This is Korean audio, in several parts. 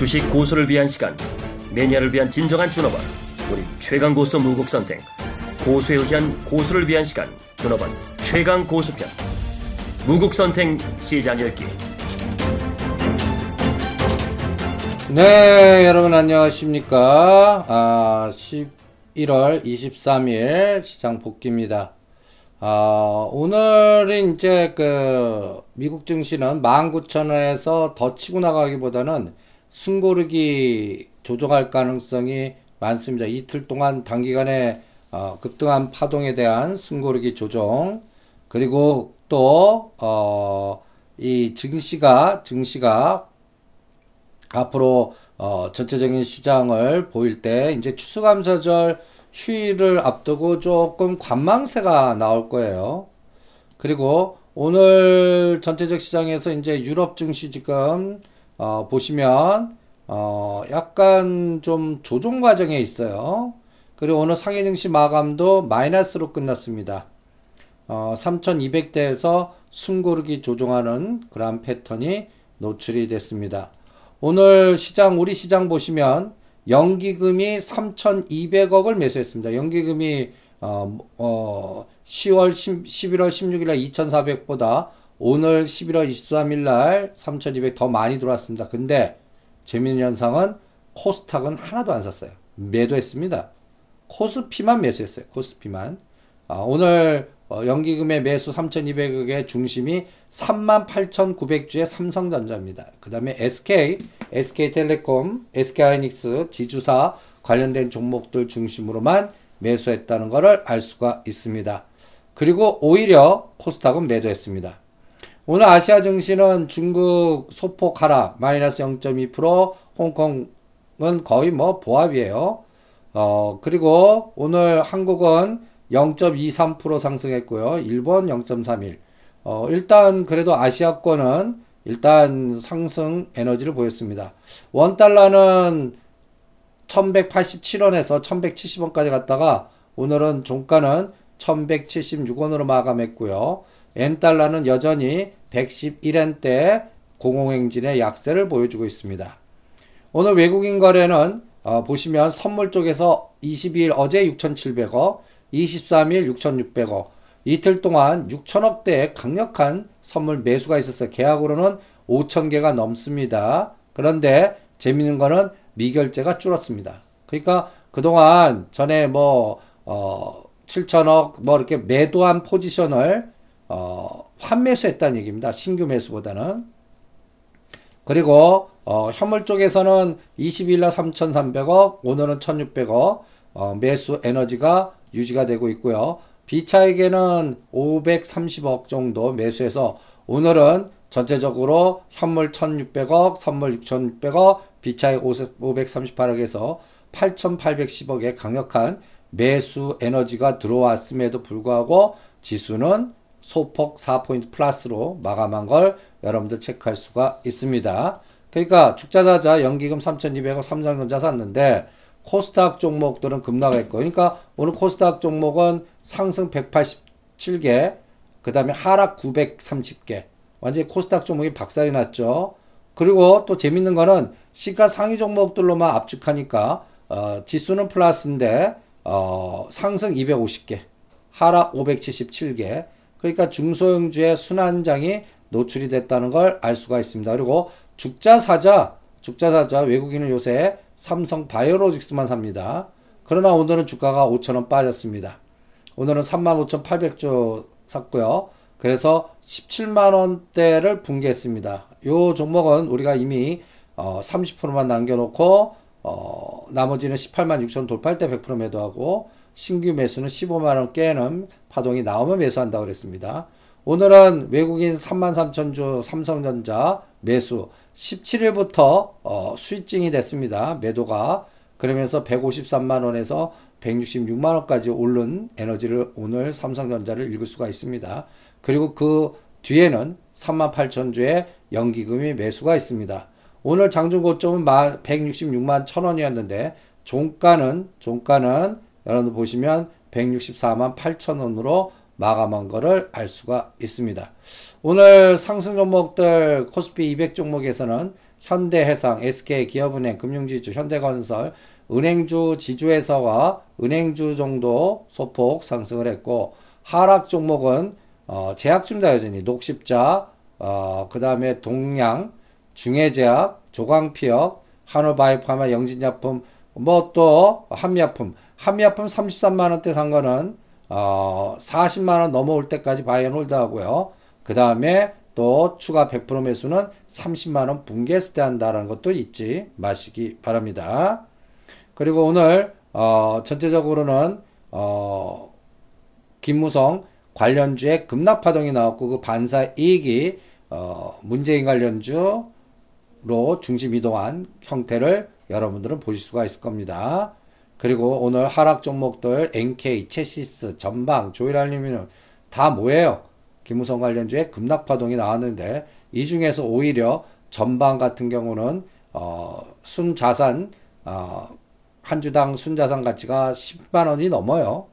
주식 고수를 위한 시간 매니아를 위한 진정한 준업원 우리 최강 고수 무국 선생 고수에 의한 고수를 위한 시간 준업원 최강 고수편 무국 선생 시장 열기 네, 여러분 안녕하십니까? 아, 11월 23일 시장 복귀입니다. 아, 오늘은 이제 그 미국 증시는 19,000원에서 더 치고 나가기보다는 숨고르기 조정할 가능성이 많습니다. 이틀 동안 단기간에 어, 급등한 파동에 대한 숨고르기 조정 그리고 또 어, 이 증시가 증시가 앞으로 어, 전체적인 시장을 보일 때 이제 추수감사절 휴일을 앞두고 조금 관망세가 나올 거예요. 그리고 오늘 전체적 시장에서 이제 유럽 증시 지금 어, 보시면 어, 약간 좀 조정 과정에 있어요. 그리고 오늘 상해 증시 마감도 마이너스로 끝났습니다. 어, 3200대에서 숨고르기 조정하는 그런 패턴이 노출이 됐습니다. 오늘 시장, 우리 시장 보시면 연기금이 3,200억을 매수했습니다. 연기금이 어, 어, 10월 10, 11월 16일 날 2,400보다 오늘 11월 23일 날 3,200 더 많이 들어왔습니다. 근데 재미있는 현상은 코스닥은 하나도 안 샀어요. 매도했습니다. 코스피만 매수했어요. 코스피만. 아, 오늘 어, 연기금의 매수 3,200억의 중심이 38,900주의 삼성전자입니다. 그 다음에 SK, SK텔레콤, SK하이닉스, 지주사 관련된 종목들 중심으로만 매수했다는 것을 알 수가 있습니다. 그리고 오히려 코스닥은 매도했습니다. 오늘 아시아 증시는 중국 소폭 하락 마이너스 0.2% 홍콩은 거의 뭐 보합이에요. 어, 그리고 오늘 한국은 0.23% 상승했고요. 일본 0.31. 어, 일단 그래도 아시아권은 일단 상승 에너지를 보였습니다. 원 달러는 1187원에서 1170원까지 갔다가 오늘은 종가는 1176원으로 마감했고요. 엔 달러는 여전히 111엔대 공공행진의 약세를 보여주고 있습니다. 오늘 외국인 거래는 어, 보시면 선물 쪽에서 22일 어제 6,700억, 23일 6,600억, 이틀 동안 6천억대의 강력한 선물 매수가 있었어요. 계약으로는 5천개가 넘습니다. 그런데 재밌는 거는 미결제가 줄었습니다. 그러니까 그동안 전에 뭐, 어, 7천억 뭐 이렇게 매도한 포지션을 어, 환매수했다는 얘기입니다. 신규 매수보다는. 그리고 어, 현물 쪽에서는 20일날 3,300억, 오늘은 1,600억 어, 매수 에너지가 유지가 되고 있고요. 비차익에는 530억 정도 매수해서 오늘은 전체적으로 현물 1,600억, 선물 6,600억, 비차익 538억에서 8,810억의 강력한 매수 에너지가 들어왔음에도 불구하고 지수는 소폭 4포인트 플러스로 마감한 걸 여러분들 체크할 수가 있습니다. 그러니까 죽자자자 연기금 3,200억 삼성전자 샀는데 코스닥 종목들은 급락했고 그러니까 오늘 코스닥 종목은 상승 187개 그 다음에 하락 930개 완전히 코스닥 종목이 박살이 났죠. 그리고 또 재밌는 거는 시가 상위 종목들로만 압축하니까 어, 지수는 플러스인데 어, 상승 250개 하락 577개 그러니까 중소형주의 순환장이 노출이 됐다는 걸 알 수가 있습니다. 그리고 죽자사자, 죽자사자 외국인은 요새 삼성 바이오로직스만 삽니다. 그러나 오늘은 주가가 5천원 빠졌습니다. 오늘은 35,800조 샀고요. 그래서 17만원대를 붕괴했습니다. 요 종목은 우리가 이미 어 30%만 남겨놓고 어 나머지는 18만 6천 돌파할 때 100% 매도하고 신규 매수는 15만원 깨는 파동이 나오면 매수한다고 그랬습니다. 오늘은 외국인 33,000주 삼성전자 매수 17일부터 어, 수익증이 됐습니다. 매도가 그러면서 153만원에서 166만원까지 오른 에너지를 오늘 삼성전자를 읽을 수가 있습니다. 그리고 그 뒤에는 38,000주의 연기금이 매수가 있습니다. 오늘 장중 고점은 166만 1000원이었는데 종가는 종가는 여러분 보시면 164만 8천 원으로 마감한 거를 알 수가 있습니다. 오늘 상승 종목들 코스피 200 종목에서는 현대해상, SK, 기업은행, 금융지주, 현대건설, 은행주 지주에서가 은행주 정도 소폭 상승을 했고 하락 종목은 어, 제약주입니다 여전히 녹십자, 어, 그 다음에 동양, 중외제약, 조광피혁, 한올바이오파마, 영진약품, 뭐 또 한미약품, 한미약품 33만 원대 산 거는 어, 40만 원 넘어올 때까지 buy and hold 하고요. 그 다음에 또 추가 100% 매수는 30만 원 붕괴했을 때 한다는 것도 잊지 마시기 바랍니다. 그리고 오늘 어, 전체적으로는 어, 김무성 관련주의 급락파동이 나왔고 그 반사 이익이 어, 문재인 관련주로 중심 이동한 형태를 여러분들은 보실 수가 있을 겁니다. 그리고 오늘 하락 종목들 NK, 체시스, 전방, 조일알루미늄 다 뭐예요? 김무성 관련주의 급락파동이 나왔는데 이 중에서 오히려 전방 같은 경우는 어, 순자산 어, 한 주당 순자산 가치가 10만 원이 넘어요.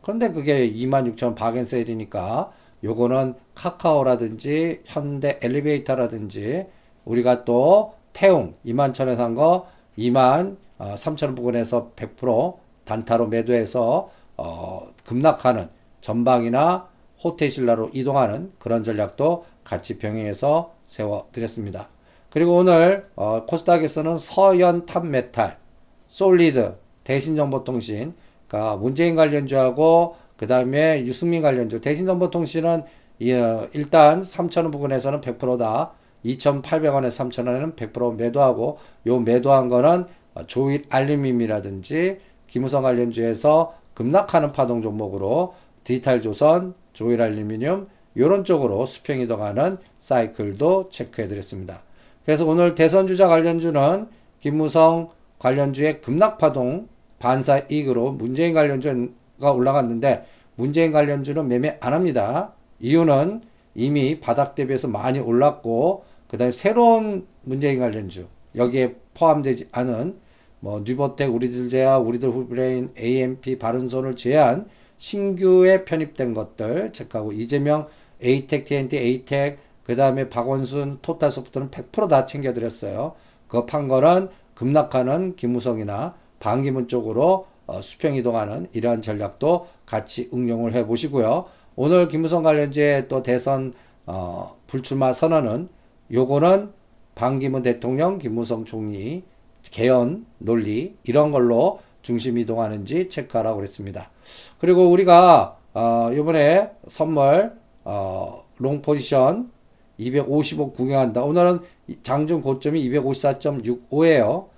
그런데 그게 26,000원 바겐세일이니까 요거는 카카오라든지 현대 엘리베이터라든지 우리가 또 태웅 21,000원에 산 거 2만 3,000원 부근에서 100% 단타로 매도해서 어, 급락하는 전방이나 호텔신라로 이동하는 그런 전략도 같이 병행해서 세워드렸습니다. 그리고 오늘 어, 코스닥에서는 서연탑메탈, 솔리드, 대신정보통신, 그러니까 문재인 관련주하고 그 다음에 유승민 관련주, 대신정보통신은 어, 일단 3,000원 부근에서는 100%다. 2,800원에서 3,000원에는 100% 매도하고 요 매도한 거는 조일 알루미늄이라든지 김무성 관련주에서 급락하는 파동 종목으로 디지털 조선, 조일 알루미늄 이런 쪽으로 수평 이 동하는 사이클도 체크해 드렸습니다. 그래서 오늘 대선주자 관련주는 김무성 관련주의 급락파동 반사 이익으로 문재인 관련주가 올라갔는데 문재인 관련주는 매매 안 합니다. 이유는 이미 바닥 대비해서 많이 올랐고 그 다음에 새로운 문재인 관련주 여기에 포함되지 않은 뭐 뉴버텍 우리들 제야 우리들 후브레인 AMP 바른손을 제한 신규에 편입된 것들 체크하고 이재명 에이텍 TNT 에이텍 그 다음에 박원순 토탈소프트는 100%다 챙겨드렸어요. 그판 거는 급락하는 김무성이나 반기문 쪽으로 어, 수평 이동하는 이러한 전략도 같이 응용을 해 보시고요. 오늘 김무성 관련주의 또 대선 어, 불출마 선언은 요거는 반기문 대통령, 김무성 총리 개헌 논리 이런 걸로 중심 이 동하는지 체크하라고 그랬습니다. 그리고 우리가 어, 이번에 선물 어, 롱 포지션 255 구경한다. 오늘은 장중 고점이 254.65예요.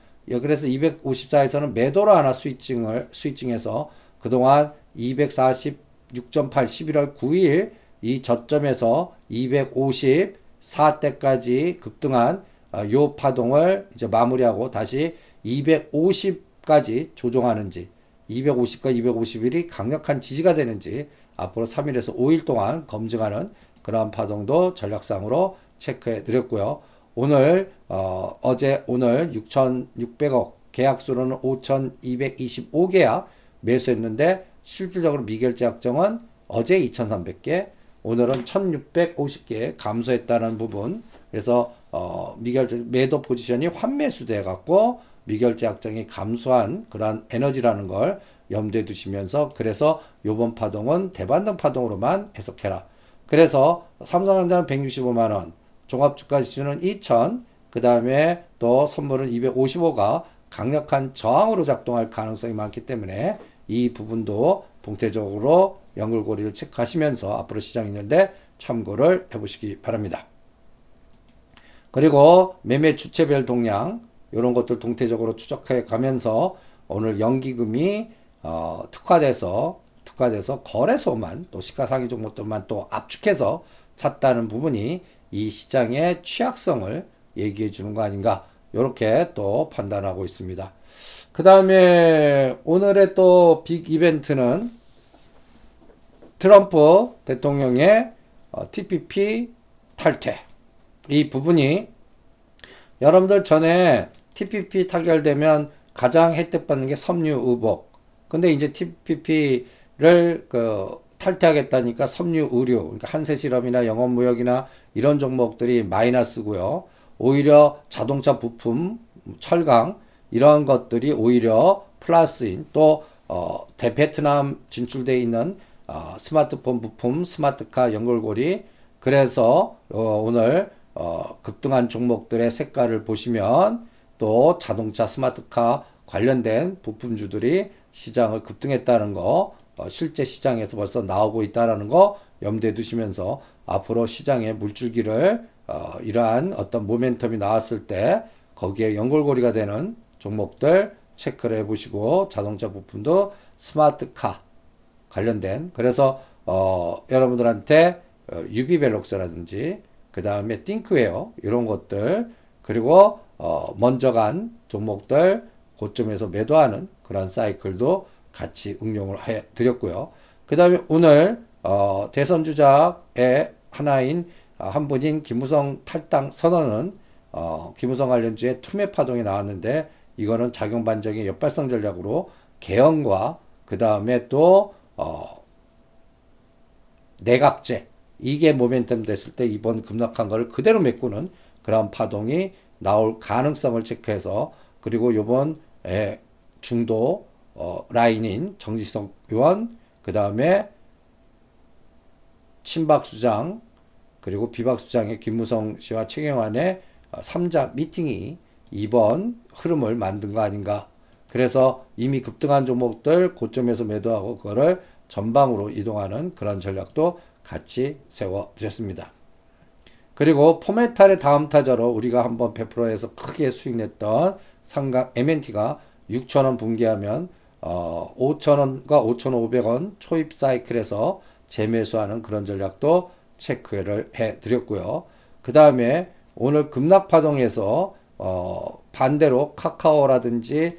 그래서 254에서는 매도로 하나 스위칭을 스위칭해서 그동안 246.8 11월 9일 이 저점에서 254대까지 급등한 어, 요 파동을 이제 마무리하고 다시 250까지 조정하는지 250과 251이 강력한 지지가 되는지 앞으로 3일에서 5일 동안 검증하는 그러한 파동도 전략상으로 체크해 드렸고요. 오늘 어, 어제 오늘 6,600억 계약수로는 5,225개야 매수했는데 실질적으로 미결제 약정은 어제 2,300개, 오늘은 1,650개 감소했다는 부분. 그래서 어, 미결제 매도 포지션이 환매수돼 갖고 미결제 약정이 감소한 그러한 에너지라는 걸 염두에 두시면서 그래서 요번 파동은 대반등 파동으로만 해석해라. 그래서 삼성전자는 165만 원, 종합 주가 지수는 2천, 그 다음에 또 선물은 255가 강력한 저항으로 작동할 가능성이 많기 때문에 이 부분도 동태적으로 연결고리를 체크하시면서 앞으로 시장이 있는데 참고를 해보시기 바랍니다. 그리고 매매 주체별 동향 이런 것들 동태적으로 추적해 가면서 오늘 연기금이 어, 특화돼서 특화돼서 거래소만 또 시가상위 종목들만 또 압축해서 샀다는 부분이 이 시장의 취약성을 얘기해 주는 거 아닌가 이렇게 또 판단하고 있습니다. 그 다음에 오늘의 또 빅 이벤트는 트럼프 대통령의 TPP 어, 탈퇴 이 부분이 여러분들 전에 TPP 타결되면 가장 혜택 받는 게 섬유 의복. 근데 이제 TPP를 그 탈퇴하겠다니까 섬유 의료 그러니까 한세 실험이나 영업 무역이나 이런 종목들이 마이너스고요. 오히려 자동차 부품, 철강 이런 것들이 오히려 플러스인 또 어, 대베트남 진출돼 있는 어, 스마트폰 부품, 스마트카 연결고리. 그래서 어, 오늘 어, 급등한 종목들의 색깔을 보시면 또 자동차 스마트카 관련된 부품주들이 시장을 급등했다는 거 어, 실제 시장에서 벌써 나오고 있다는 거 염두에 두시면서 앞으로 시장의 물줄기를 어, 이러한 어떤 모멘텀이 나왔을 때 거기에 연골고리가 되는 종목들 체크를 해보시고 자동차 부품도 스마트카 관련된 그래서 어, 여러분들한테 어, 유비벨록스라든지 그 다음에 띵크웨어 이런 것들 그리고 어, 먼저 간 종목들 고점에서 매도하는 그런 사이클도 같이 응용을 해 드렸고요. 그 다음에 오늘 어, 대선 주자의 하나인 어, 한 분인 김무성 탈당 선언은 어, 김무성 관련주의 투매 파동이 나왔는데 이거는 작용 반적인 역발성 전략으로 개헌과 그 다음에 또 어, 내각제 이게 모멘텀 됐을 때 이번 급락한 거를 그대로 메꾸는 그런 파동이 나올 가능성을 체크해서 그리고 요번 중도 어, 라인인 정지석 의원 그 다음에 친박 수장 그리고 비박 수장의 김무성 씨와 최경환의 3자 미팅이 이번 흐름을 만든 거 아닌가. 그래서 이미 급등한 종목들 고점에서 매도하고 그거를 전방으로 이동하는 그런 전략도 같이 세워 드렸습니다. 그리고 포메탈의 다음 타자로 우리가 한번 100%에서 크게 수익 냈던 상강 MNT가 6천원 붕괴하면 어, 5천원과 5,500원 초입 사이클에서 재매수하는 그런 전략도 체크를 해 드렸고요. 그 다음에 오늘 급락 파동에서 어, 반대로 카카오라든지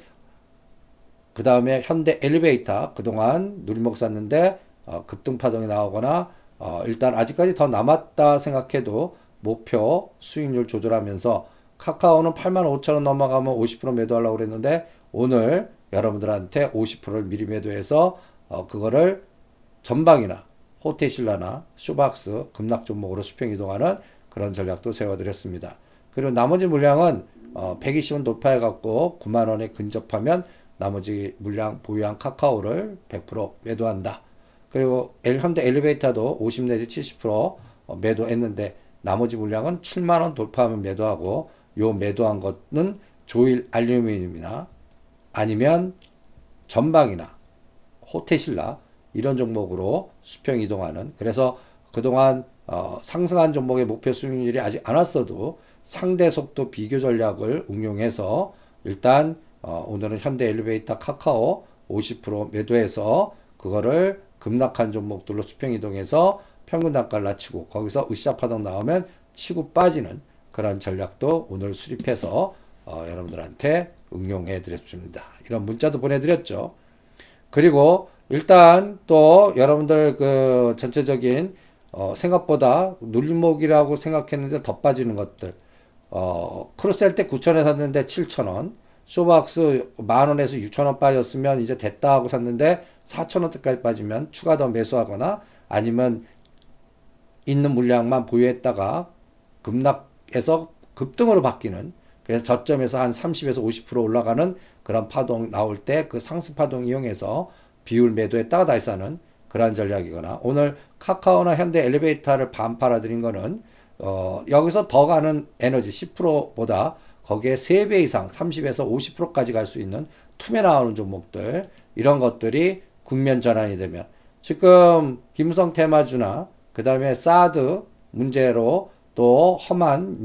그 다음에 현대 엘리베이터 그동안 누리목 샀는데 어, 급등 파동이 나오거나 어, 일단 아직까지 더 남았다 생각해도 목표 수익률 조절하면서 카카오는 8만 5천 원 넘어가면 50% 매도하려고 그랬는데 오늘 여러분들한테 50%를 미리 매도해서 어, 그거를 전방이나 호테실라나 슈박스 급락 종목으로 수평 이동하는 그런 전략도 세워드렸습니다. 그리고 나머지 물량은 어, 120원 돌파해 갖고 9만 원에 근접하면 나머지 물량 보유한 카카오를 100% 매도한다. 그리고 엘, 현대 엘리베이터도 50 내지 70% 어, 매도했는데 나머지 물량은 7만 원 돌파하면 매도하고 요 매도한 것은 조일 알루미늄이나 아니면 전방이나 호테실라 이런 종목으로 수평 이동하는 그래서 그동안 어, 상승한 종목의 목표 수익률이 아직 안 왔어도 상대 속도 비교 전략을 응용해서 일단 어, 오늘은 현대 엘리베이터 카카오 50% 매도해서 그거를 급락한 종목들로 수평 이동해서 평균 단가를 낮추고 거기서 으쌰 파동 나오면 치고 빠지는 그런 전략도 오늘 수립해서 어, 여러분들한테 응용해 드렸습니다. 이런 문자도 보내드렸죠. 그리고 일단 또 여러분들 그 전체적인 어, 생각보다 눌림목이라고 생각했는데 더 빠지는 것들 어, 크루셀 때 9천원에 샀는데 7천원 쇼박스 만 원에서 6천 원 빠졌으면 이제 됐다 하고 샀는데 4천 원대까지 빠지면 추가 더 매수하거나 아니면 있는 물량만 보유했다가 급락해서 급등으로 바뀌는 그래서 저점에서 한 30에서 50% 올라가는 그런 파동 나올 때 그 상승 파동 이용해서 비율 매도했다가 다시 사는 그러한 전략이거나 오늘 카카오나 현대 엘리베이터를 반 팔아 드린 거는 어, 여기서 더 가는 에너지 10%보다 거기에 3배 이상 30에서 50%까지 갈 수 있는 투매 나오는 종목들 이런 것들이 국면 전환이 되면. 지금 김성 테마주나 그 다음에 사드 문제로 또 험한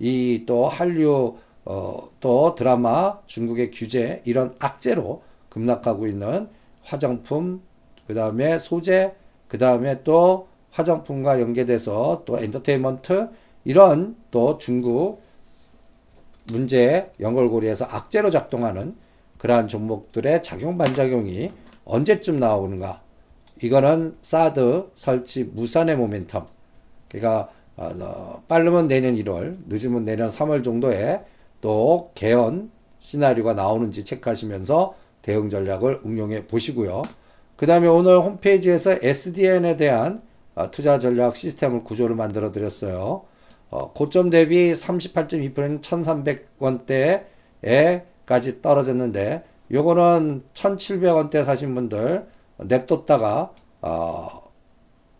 뉴이또 한류 어, 또 드라마 중국의 규제 이런 악재로 급락하고 있는 화장품 그 다음에 소재 그 다음에 또 화장품과 연계돼서 또 엔터테인먼트 이런 또 중국 문제 연결고리에서 악재로 작동하는 그러한 종목들의 작용 반작용이 언제쯤 나오는가 이거는 사드 설치 무산의 모멘텀 그러니까 어, 빠르면 내년 1월 늦으면 내년 3월 정도에 또 개헌 시나리오가 나오는지 체크하시면서 대응 전략을 응용해 보시고요. 그 다음에 오늘 홈페이지에서 SDN에 대한 어, 투자 전략 시스템을 구조를 만들어 드렸어요. 어, 고점 대비 38.2%는 1300원대에까지 떨어졌는데 요거는 1700원대 사신 분들 냅뒀다가 어,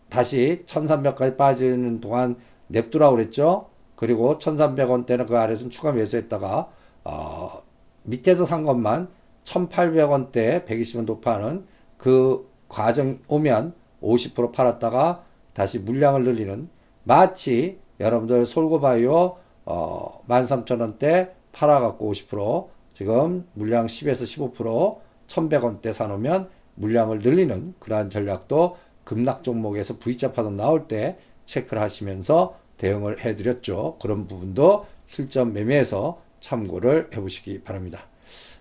다시 1300까지 빠지는 동안 냅두라 그랬죠. 그리고 1300원대는 그 아래에서 추가 매수했다가 어, 밑에서 산 것만 1800원대 120원 도파하는 그 과정이 오면 50% 팔았다가 다시 물량을 늘리는 마치 여러분들 솔고바이오 어, 13,000원대 팔아갖고 50% 지금 물량 10에서 15% 1,100원대 사놓으면 물량을 늘리는 그러한 전략도 급락 종목에서 V자 파동 나올 때 체크를 하시면서 대응을 해드렸죠. 그런 부분도 실전 매매에서 참고를 해보시기 바랍니다.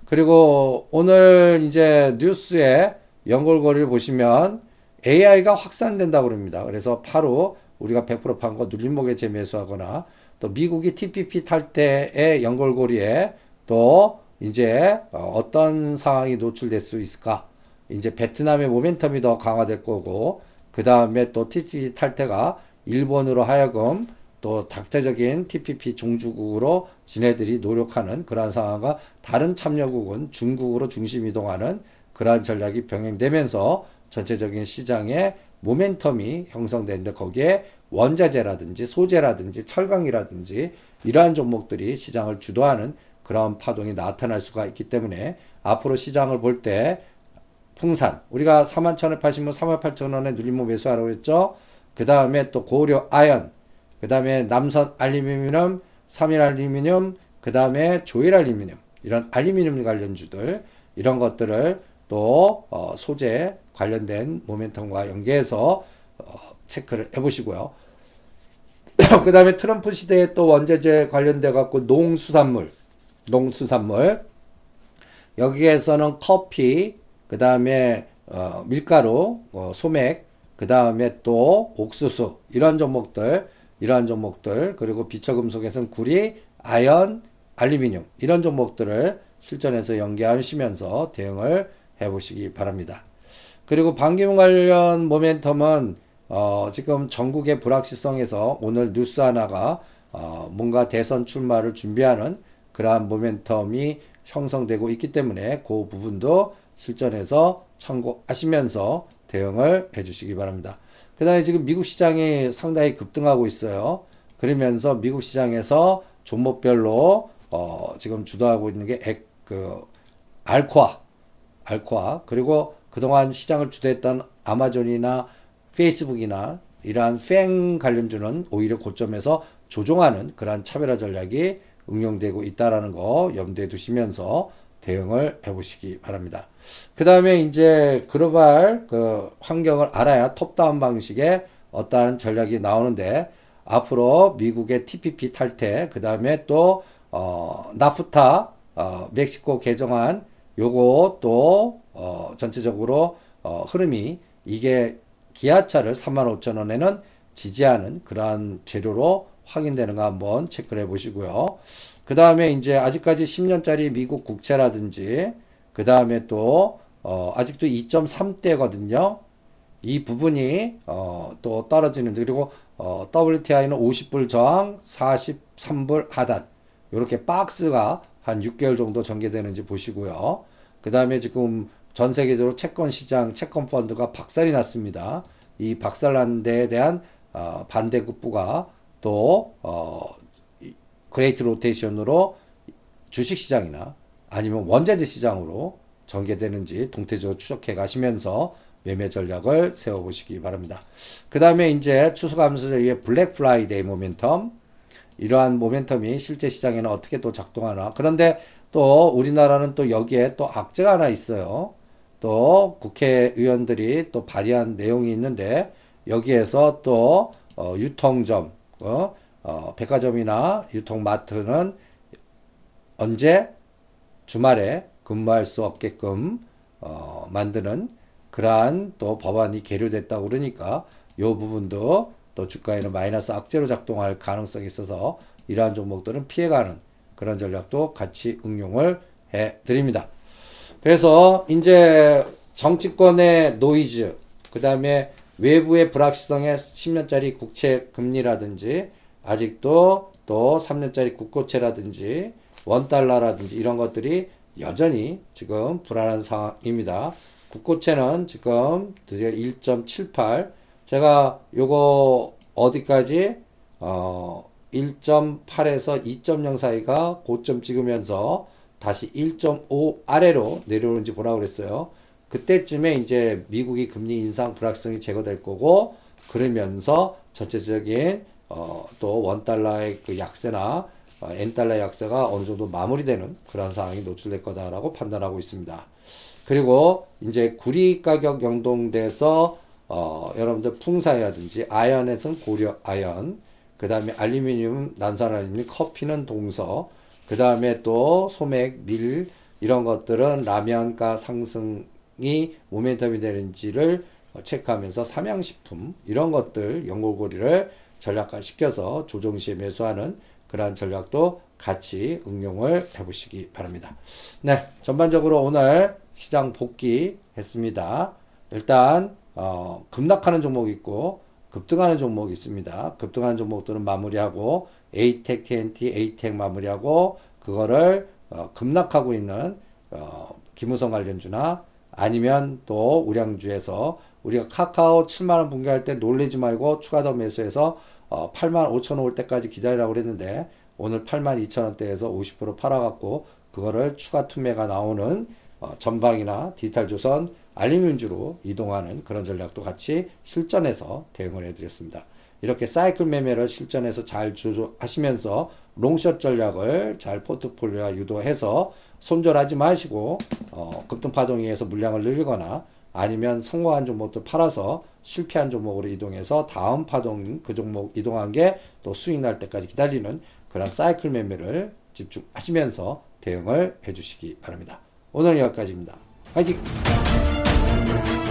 그리고 오늘 이제 뉴스에 연골거리를 보시면 AI가 확산된다고 그럽니다. 그래서 바로 우리가 100%판 거 눌림목에 재매수하거나 또 미국이 TPP 탈 때의 연골고리에 또 이제 어떤 상황이 노출될 수 있을까? 이제 베트남의 모멘텀이 더 강화될 거고 그 다음에 또 TPP 탈 때가 일본으로 하여금 또 닥터적인 TPP 종주국으로 지네들이 노력하는 그러한 상황과 다른 참여국은 중국으로 중심 이동하는 그러한 전략이 병행되면서 전체적인 시장의 모멘텀이 형성되는데 거기에 원자재라든지 소재라든지 철강이라든지 이러한 종목들이 시장을 주도하는 그런 파동이 나타날 수가 있기 때문에 앞으로 시장을 볼 때 풍산 우리가 4만 1,080원 3만 8천원에 눌림목 매수하라고 그랬죠. 그 다음에 또 고려 아연 그 다음에 남선 알루미늄 3일 알루미늄 그 다음에 조일 알루미늄 이런 알루미늄 관련주들 이런 것들을 또 어, 소재 관련된 모멘텀과 연계해서 어, 체크를 해보시고요. 그 다음에 트럼프 시대에 또 원자재 관련돼 갖고 농수산물, 농수산물 여기에서는 커피, 그 다음에 어, 밀가루, 어, 소맥, 그 다음에 또 옥수수 이런 종목들, 이러한 종목들 그리고 비처금속에서는 구리, 아연, 알루미늄 이런 종목들을 실전에서 연계하시면서 대응을 해보시기 바랍니다. 그리고 반기문 관련 모멘텀은 어, 지금 전국의 불확실성에서 오늘 뉴스 하나가 어, 뭔가 대선 출마를 준비하는 그러한 모멘텀이 형성되고 있기 때문에 그 부분도 실전에서 참고하시면서 대응을 해주시기 바랍니다. 그 다음에 지금 미국 시장이 상당히 급등하고 있어요. 그러면서 미국 시장에서 종목별로 어, 지금 주도하고 있는 게 액, 그, 알코아, 알코아, 그리고 그동안 시장을 주도했던 아마존이나 페이스북이나 이러한 팬 관련주는 오히려 고점에서 조종하는 그러한 차별화 전략이 응용되고 있다라는 거 염두에 두시면서 대응을 해보시기 바랍니다. 그 다음에 이제 글로벌 그 환경을 알아야 톱다운 방식의 어떠한 전략이 나오는데 앞으로 미국의 TPP 탈퇴, 그 다음에 또, 어, 나프타, 어, 멕시코 개정안, 또, 어, 전체적으로, 어, 흐름이 이게 기아차를 35,000원에는 지지하는 그러한 재료로 확인되는가 한번 체크를 해 보시고요. 그 다음에 이제 아직까지 10년짜리 미국 국채라든지 그 다음에 또 어, 아직도 2.3대거든요. 이 부분이 어, 또 떨어지는 그리고 어, WTI는 50불 저항, 43불 하단 이렇게 박스가 한 6개월 정도 전개되는지 보시고요. 그 다음에 지금 전 세계적으로 채권 시장, 채권 펀드가 박살이 났습니다. 이 박살난 데에 대한 어, 반대급부가 또 어, great rotation으로 주식 시장이나 아니면 원자재 시장으로 전개되는지 동태적으로 추적해 가시면서 매매 전략을 세워보시기 바랍니다. 그 다음에 이제 추수감사절 뒤에 Black Friday 모멘텀 이러한 모멘텀이 실제 시장에는 어떻게 또 작동하나 그런데 또 우리나라는 또 여기에 또 악재가 하나 있어요. 또 국회의원들이 또 발의한 내용이 있는데 여기에서 또 어, 유통점, 어, 어, 백화점이나 유통마트는 언제 주말에 근무할 수 없게끔 어, 만드는 그러한 또 법안이 계류됐다고 그러니까 이 부분도 또 주가에는 마이너스 악재로 작동할 가능성이 있어서 이러한 종목들은 피해가는 그런 전략도 같이 응용을 해 드립니다. 그래서 이제 정치권의 노이즈, 그 다음에 외부의 불확실성의 10년짜리 국채 금리라든지 아직도 또 3년짜리 국고채라든지 원달러라든지 이런 것들이 여전히 지금 불안한 상황입니다. 국고채는 지금 드디어 1.78 제가 요거 어디까지 어 1.8에서 2.0 사이가 고점 찍으면서 다시 1.5 아래로 내려오는지 보라고 그랬어요. 그때쯤에 이제 미국이 금리 인상 불확성이 제거될 거고 그러면서 전체적인 어, 또 원달러의 그 약세나 어, 엔달러 약세가 어느 정도 마무리되는 그런 상황이 노출될 거다라고 판단하고 있습니다. 그리고 이제 구리 가격 연동돼서 어, 여러분들 풍산이라든지 아연에서는 고려 아연, 그 다음에 알루미늄, 난산 알루미늄, 커피는 동서, 그 다음에 또 소맥, 밀 이런 것들은 라면가 상승이 모멘텀이 되는지를 체크하면서 삼양식품 이런 것들 연골고리를 전략화 시켜서 조정 시에 매수하는 그러한 전략도 같이 응용을 해보시기 바랍니다. 네, 전반적으로 오늘 시장 복귀 했습니다. 일단 어, 급락하는 종목이 있고 급등하는 종목이 있습니다. 급등하는 종목들은 마무리하고 에이텍, TNT, 에이텍 마무리하고 그거를 어, 급락하고 있는 어, 기무성 관련주나 아니면 또 우량주에서 우리가 카카오 7만원 붕괴할 때 놀래지 말고 추가 더 매수해서 어, 8만 5천 원 올 때까지 기다리라고 그랬는데 오늘 8만 2천 원대에서 50% 팔아갖고 그거를 추가 투매가 나오는 어, 전방이나 디지털 조선 알루미늄주로 이동하는 그런 전략도 같이 실전에서 대응을 해드렸습니다. 이렇게 사이클 매매를 실전에서 잘 조조하시면서 롱숏 전략을 잘 포트폴리오와 유도해서 손절하지 마시고 어, 급등 파동에 의해서 물량을 늘리거나 아니면 성공한 종목도 팔아서 실패한 종목으로 이동해서 다음 파동 그 종목 이동한 게 또 수익 날 때까지 기다리는 그런 사이클 매매를 집중하시면서 대응을 해주시기 바랍니다. 오늘 여기까지입니다. 화이팅! Thank you.